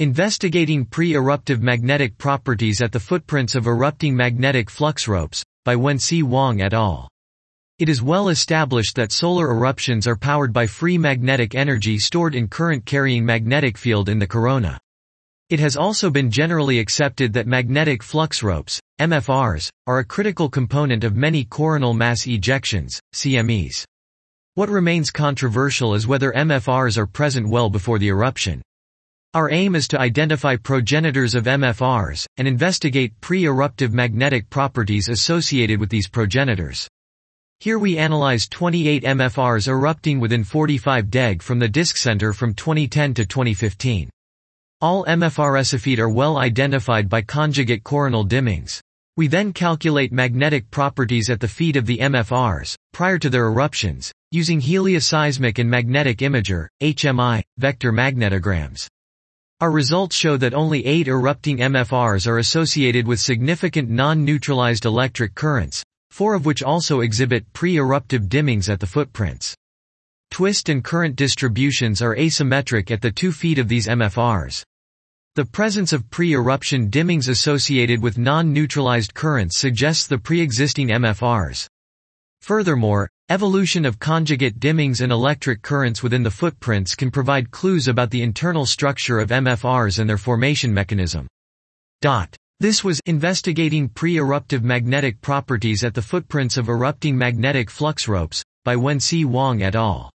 Investigating Pre-Eruptive Magnetic Properties at the Footprints of Erupting Magnetic Flux Ropes, by Wensi Wang et al. It is well established that solar eruptions are powered by free magnetic energy stored in current-carrying magnetic field in the corona. It has also been generally accepted that magnetic flux ropes, MFRs, are a critical component of many coronal mass ejections, CMEs. What remains controversial is whether MFRs are present well before the eruption. Our aim is to identify progenitors of MFRs, and investigate pre-eruptive magnetic properties associated with these progenitors. Here we analyze 28 MFRs erupting within 45 deg from the disk center from 2010 to 2015. All MFRS are well identified by conjugate coronal dimmings. We then calculate magnetic properties at the feet of the MFRs, prior to their eruptions, using helioseismic and magnetic imager, HMI, vector magnetograms. Our results show that only 8 erupting MFRs are associated with significant non-neutralized electric currents, four of which also exhibit pre-eruptive dimmings at the footprints. Twist and current distributions are asymmetric at the two feet of these MFRs. The presence of pre-eruption dimmings associated with non-neutralized currents suggests the pre-existing MFRs. Furthermore, evolution of conjugate dimmings and electric currents within the footprints can provide clues about the internal structure of MFRs and their formation mechanism. Dot. This was investigating pre-eruptive magnetic properties at the footprints of erupting magnetic flux ropes by Wensi Wang et al.